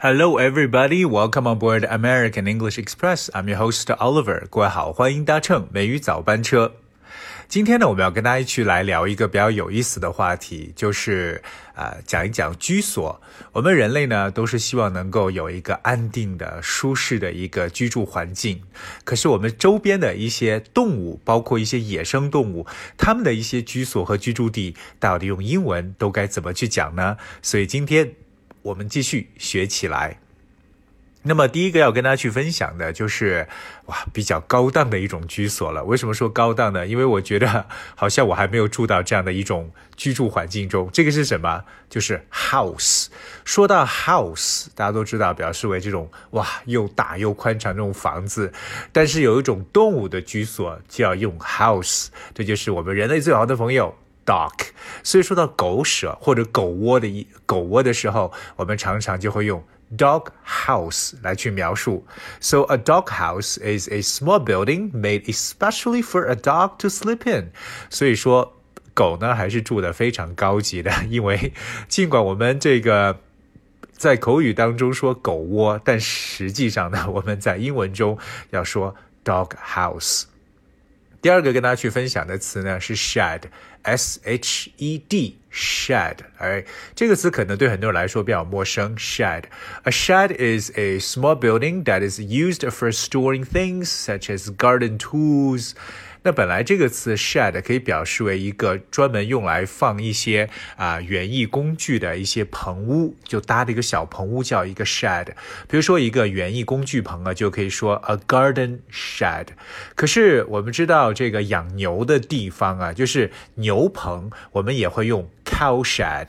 Hello, everybody. Welcome on board American English Express. I'm your host Oliver. 各位好，欢迎搭乘美语早班车。今天呢，我们要跟大家一起来聊一个比较有意思的话题，就是啊、呃，讲一讲居所。我们人类呢，都是希望能够有一个安定的、舒适的一个居住环境。可是我们周边的一些动物，包括一些野生动物，它们的一些居所和居住地，到底用英文都该怎么去讲呢？所以今天。我们继续学起来。那么第一个要跟大家去分享的就是，哇，比较高档的一种居所了。为什么说高档呢？因为我觉得好像我还没有住到这样的一种居住环境中。这个是什么？就是 house。说到 house，大家都知道，表示为这种哇又大又宽敞这种房子。但是有一种动物的居所就要用 house，这就是我们人类最好的朋友。dog，所以说到狗舍或者狗窝的一狗窝的时候，我们常常就会用 dog house 来去描述。So a dog house is a small building made especially for a dog to sleep in。所以说狗呢还是住的非常高级的，因为尽管我们这个。在口语当中说狗窝，但实际上呢，我们在英文中要说 dog house。第二个跟大家去分享的词呢是 shed，s h e d，shed，哎，这个词可能对很多人来说比较陌生。shed，a shed is a small building that is used for storing things such as garden tools。 那本来这个词 shed 可以表示为一个专门用来放一些啊、园艺工具的一些棚屋，就搭的一个小棚屋叫一个 shed。比如说一个园艺工具棚啊，就可以说 a garden shed。可是我们知道这个养牛的地方啊，就是牛棚，我们也会用 cow shed。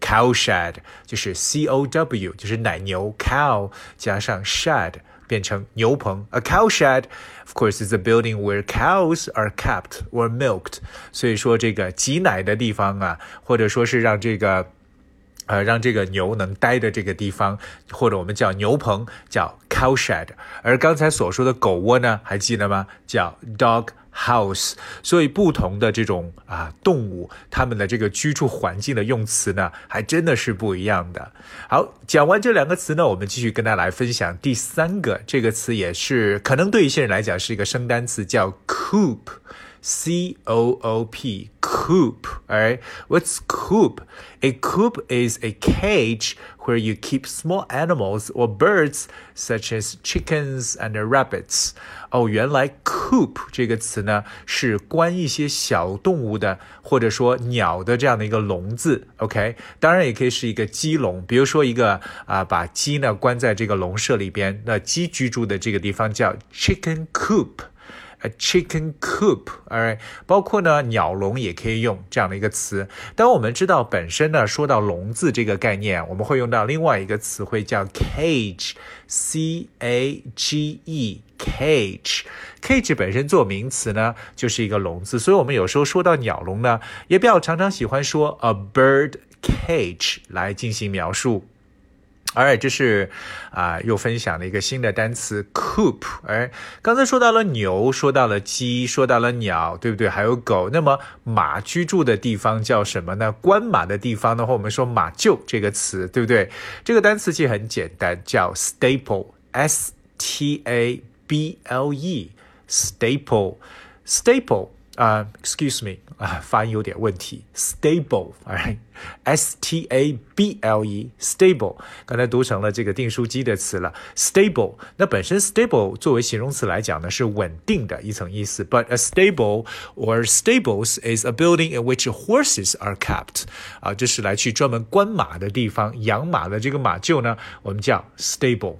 cow shed 就是 c o w，就是奶牛 cow 加上 shed。变成牛棚，a cow shed of course is a building where cows are kept or milked。所以说这个挤奶的地方啊，或者说是让这个呃让这个牛能待的这个地方，或者我们叫牛棚，叫 cow shed。而刚才所说的狗窝呢，还记得吗？叫 dog。 house，所以不同的这种啊动物，它们的这个居住环境的用词呢，还真的是不一样的。好，讲完这两个词呢，我们继续跟大家来分享第三个，这个词也是可能对一些人来讲是一个生单词，叫 coop。C O O P coop. Alright, what's coop? A coop is a cage where you keep small animals or birds such as chickens and rabbits. 哦，原来 coop 这个词呢是关一些小动物的，或者说鸟的这样的一个笼子。OK，当然也可以是一个鸡笼，比如说一个啊、呃，把鸡呢关在这个笼舍里边，那鸡居住的这个地方叫 chicken coop。 A chicken coop，alright，包括呢鸟笼也可以用这样的一个词。当我们知道本身呢，说到笼子这个概念，我们会用到另外一个词汇叫 cage，c a g e，cage。cage 本身做名词呢，就是一个笼子，所以我们有时候说到鸟笼呢，也比较常常喜欢说 a bird cage 来进行描述。Alright，这是啊、又分享了一个新的单词 coop。哎，刚才说到了牛，说到了鸡，说到了鸟，对不对？还有狗。那么马居住的地方叫什么呢？关马的地方的话，我们说马厩这个词，对不对？这个单词其实很简单，叫 staple，s t a b l e，staple，staple。啊、uh,，excuse me，啊、uh,，发音有点问题。Stable，alright，S T A B L E，stable，刚才读成了这个订书机的词了。Stable，那本身 stable 作为形容词来讲呢，是稳定的一层意思。But a stable or stables is a building in which horses are kept。啊，这是来去专门关马的地方，养马的这个马厩呢，我们叫 stable。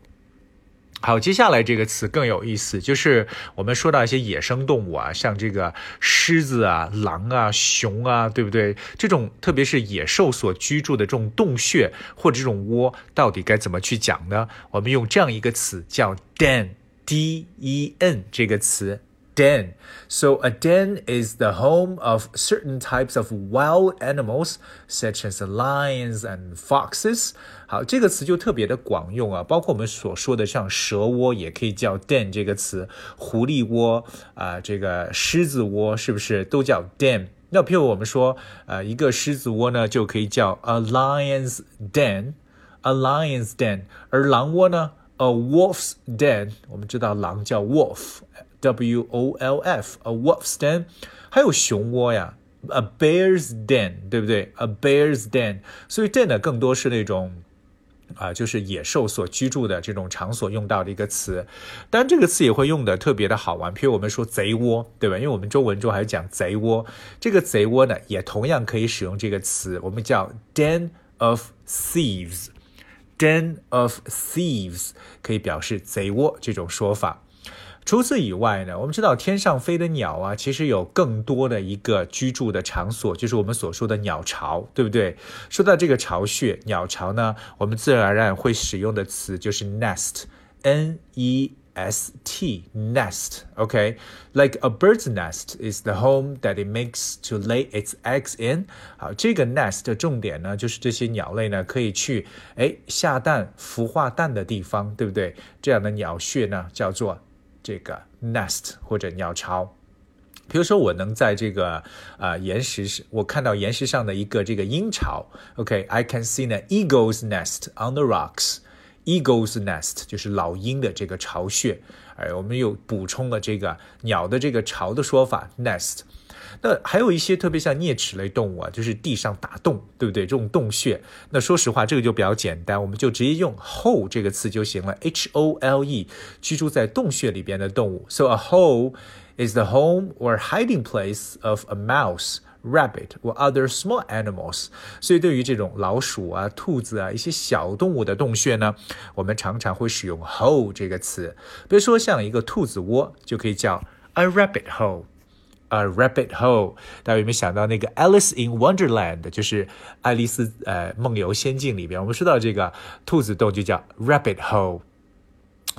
好，接下来这个词更有意思，就是我们说到一些野生动物啊，像这个狮子啊、狼啊、熊啊，对不对？这种特别是野兽所居住的这种洞穴或者这种窝，到底该怎么去讲呢？我们用这样一个词叫 den，d e n 这个词。den. So a den is the home of certain types of wild animals, such as lions and foxes. 好，这个词就特别的广用啊，包括我们所说的像蛇窝，也可以叫 den 这个词，狐狸窝啊、呃，这个狮子窝是不是都叫 den？那譬如我们说，呃，一个狮子窝呢，就可以叫 a lion's den。 a lion's den，而狼窝呢，a wolf's den。我们知道狼叫 W O L F，a wolf's den。还有熊窝呀，a bear's den，对不对？a bear's den。所以 den 呢，更多是那种。啊，就是野兽所居住的这种场所用到的一个词，当然这个词也会用的特别的好玩，譬如我们说贼窝，对吧？因为我们中文中还讲贼窝，这个贼窝呢，也同样可以使用这个词，我们叫 den of thieves，den of thieves 可以表示贼窝这种说法。除此以外呢，我们知道天上飞的鸟啊，其实有更多的一个居住的场所，就是我们所说的鸟巢，对不对？说到这个巢穴，鸟巢呢，我们自然而然会使用的词就是 nest，n e s t，nest，OK，like a bird's nest is the home that it makes to lay its eggs in。好，这个 nest 的重点呢，就是这些鸟类呢可以去哎下蛋、孵化蛋的地方，对不对？这样的鸟穴呢，叫做。这个 nest 或者鸟巢，比如说我能在这个呃岩石上，我看到岩石上的一个这个鹰巢。OK，I can see an eagle's nest on the rocks。Eagle's nest 就是老鹰的这个巢穴。哎，我们又补充了这个鸟的这个巢的说法 nest。那还有一些特别像啮齿类动物啊，就是地上打洞，对不对？这种洞穴，那说实话，这个就比较简单，我们就直接用 hole 这个词就行了，h o l e，居住在洞穴里边的动物。So a hole is the home or hiding place of a mouse, rabbit or other small animals。所以对于这种老鼠啊、兔子啊一些小动物的洞穴呢，我们常常会使用 hole 这个词。比如说像一个兔子窝，就可以叫 a rabbit hole。A rabbit hole，大家有没有想到那个 Alice in Wonderland，就是爱丽丝呃梦游仙境里边，我们说到这个兔子洞就叫 rabbit hole。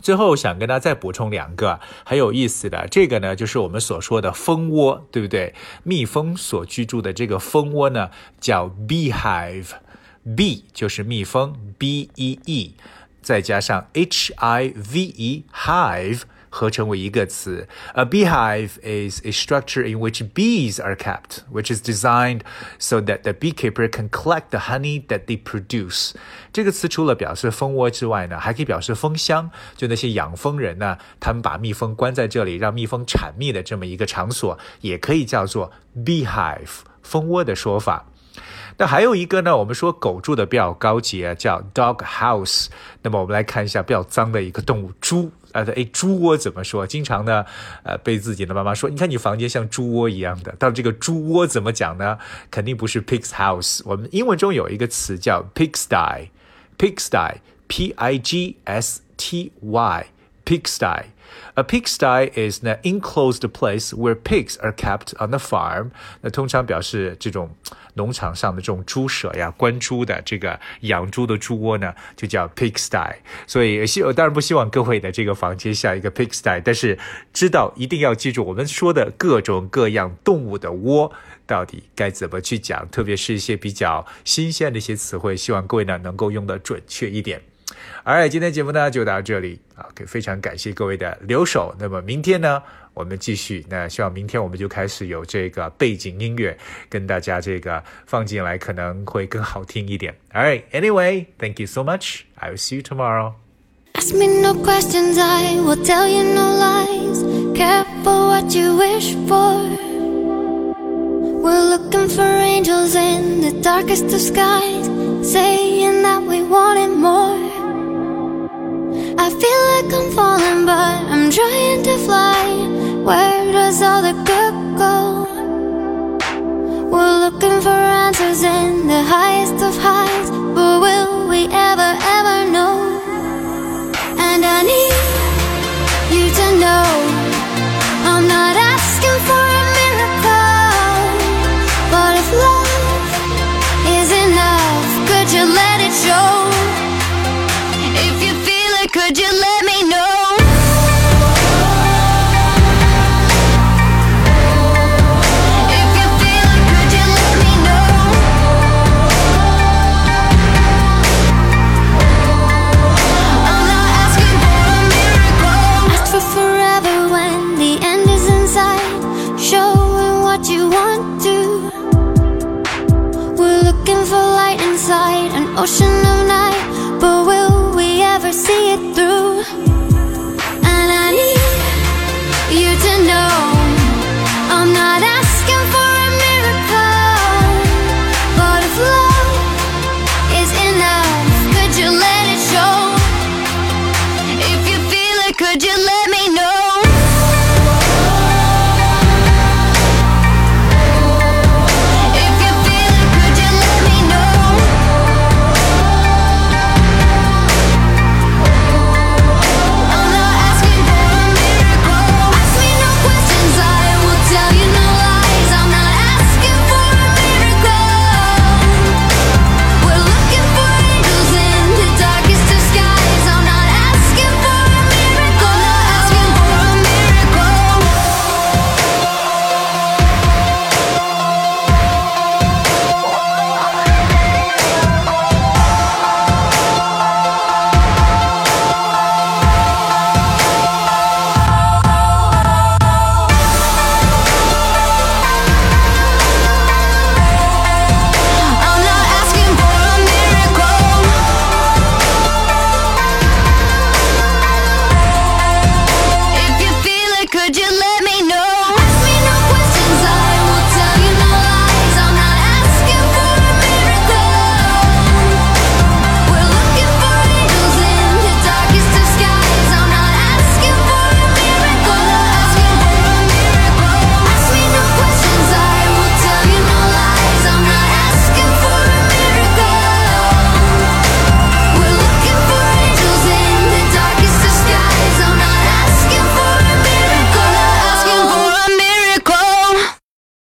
最后想跟大家再补充两个很有意思的，这个呢就是我们所说的蜂窝，对不对？蜜蜂所居住的这个蜂窝呢叫 beehive，bee 就是蜜蜂，b e e，再加上 h i v e hive。合成为一个词。A beehive is a structure in which bees are kept, which is designed so that the beekeeper can collect the honey that they produce. 这个词除了表示蜂窝之外呢，还可以表示蜂箱。就那些养蜂人呢，他们把蜜蜂关在这里，让蜜蜂产蜜的这么一个场所，也可以叫做 beehive，蜂窝的说法。那还有一个呢，我们说狗住的比较高级啊，叫 dog house。那么我们来看一下比较脏的一个动物——猪。哎，猪窝怎么说？经常呢，呃，被自己的妈妈说：“你看你房间像猪窝一样的。”到这个猪窝怎么讲呢？肯定不是 pig's house。我们英文中有一个词叫 pigsty，pigsty，p i g s t y，pigsty。A pigsty is an enclosed place where pigs are kept on the farm。那通常表示这种农场上的这种猪舍呀、关猪的这个养猪的猪窝呢，就叫 pigsty。所以希当然不希望各位的这个房间像一个 pigsty，但是知道一定要记住我们说的各种各样动物的窝到底该怎么去讲，特别是一些比较新鲜的一些词汇，希望各位呢能够用的准确一点。Alright，今天节目呢就到这里啊，非常感谢各位的留守。那么明天呢，我们继续。那希望明天我们就开始有这个背景音乐跟大家这个放进来，可能会更好听一点。Alright，Anyway，Thank you so much. I will see you tomorrow. Ask me no questions, I will tell you no lies. Careful what you wish for. We're looking for angels in the darkest of skies, saying that we wanted more. I feel like I'm falling, but I'm trying to fly. Where does all the good go? We're looking for answers in the highest of highs, but will we ever ever?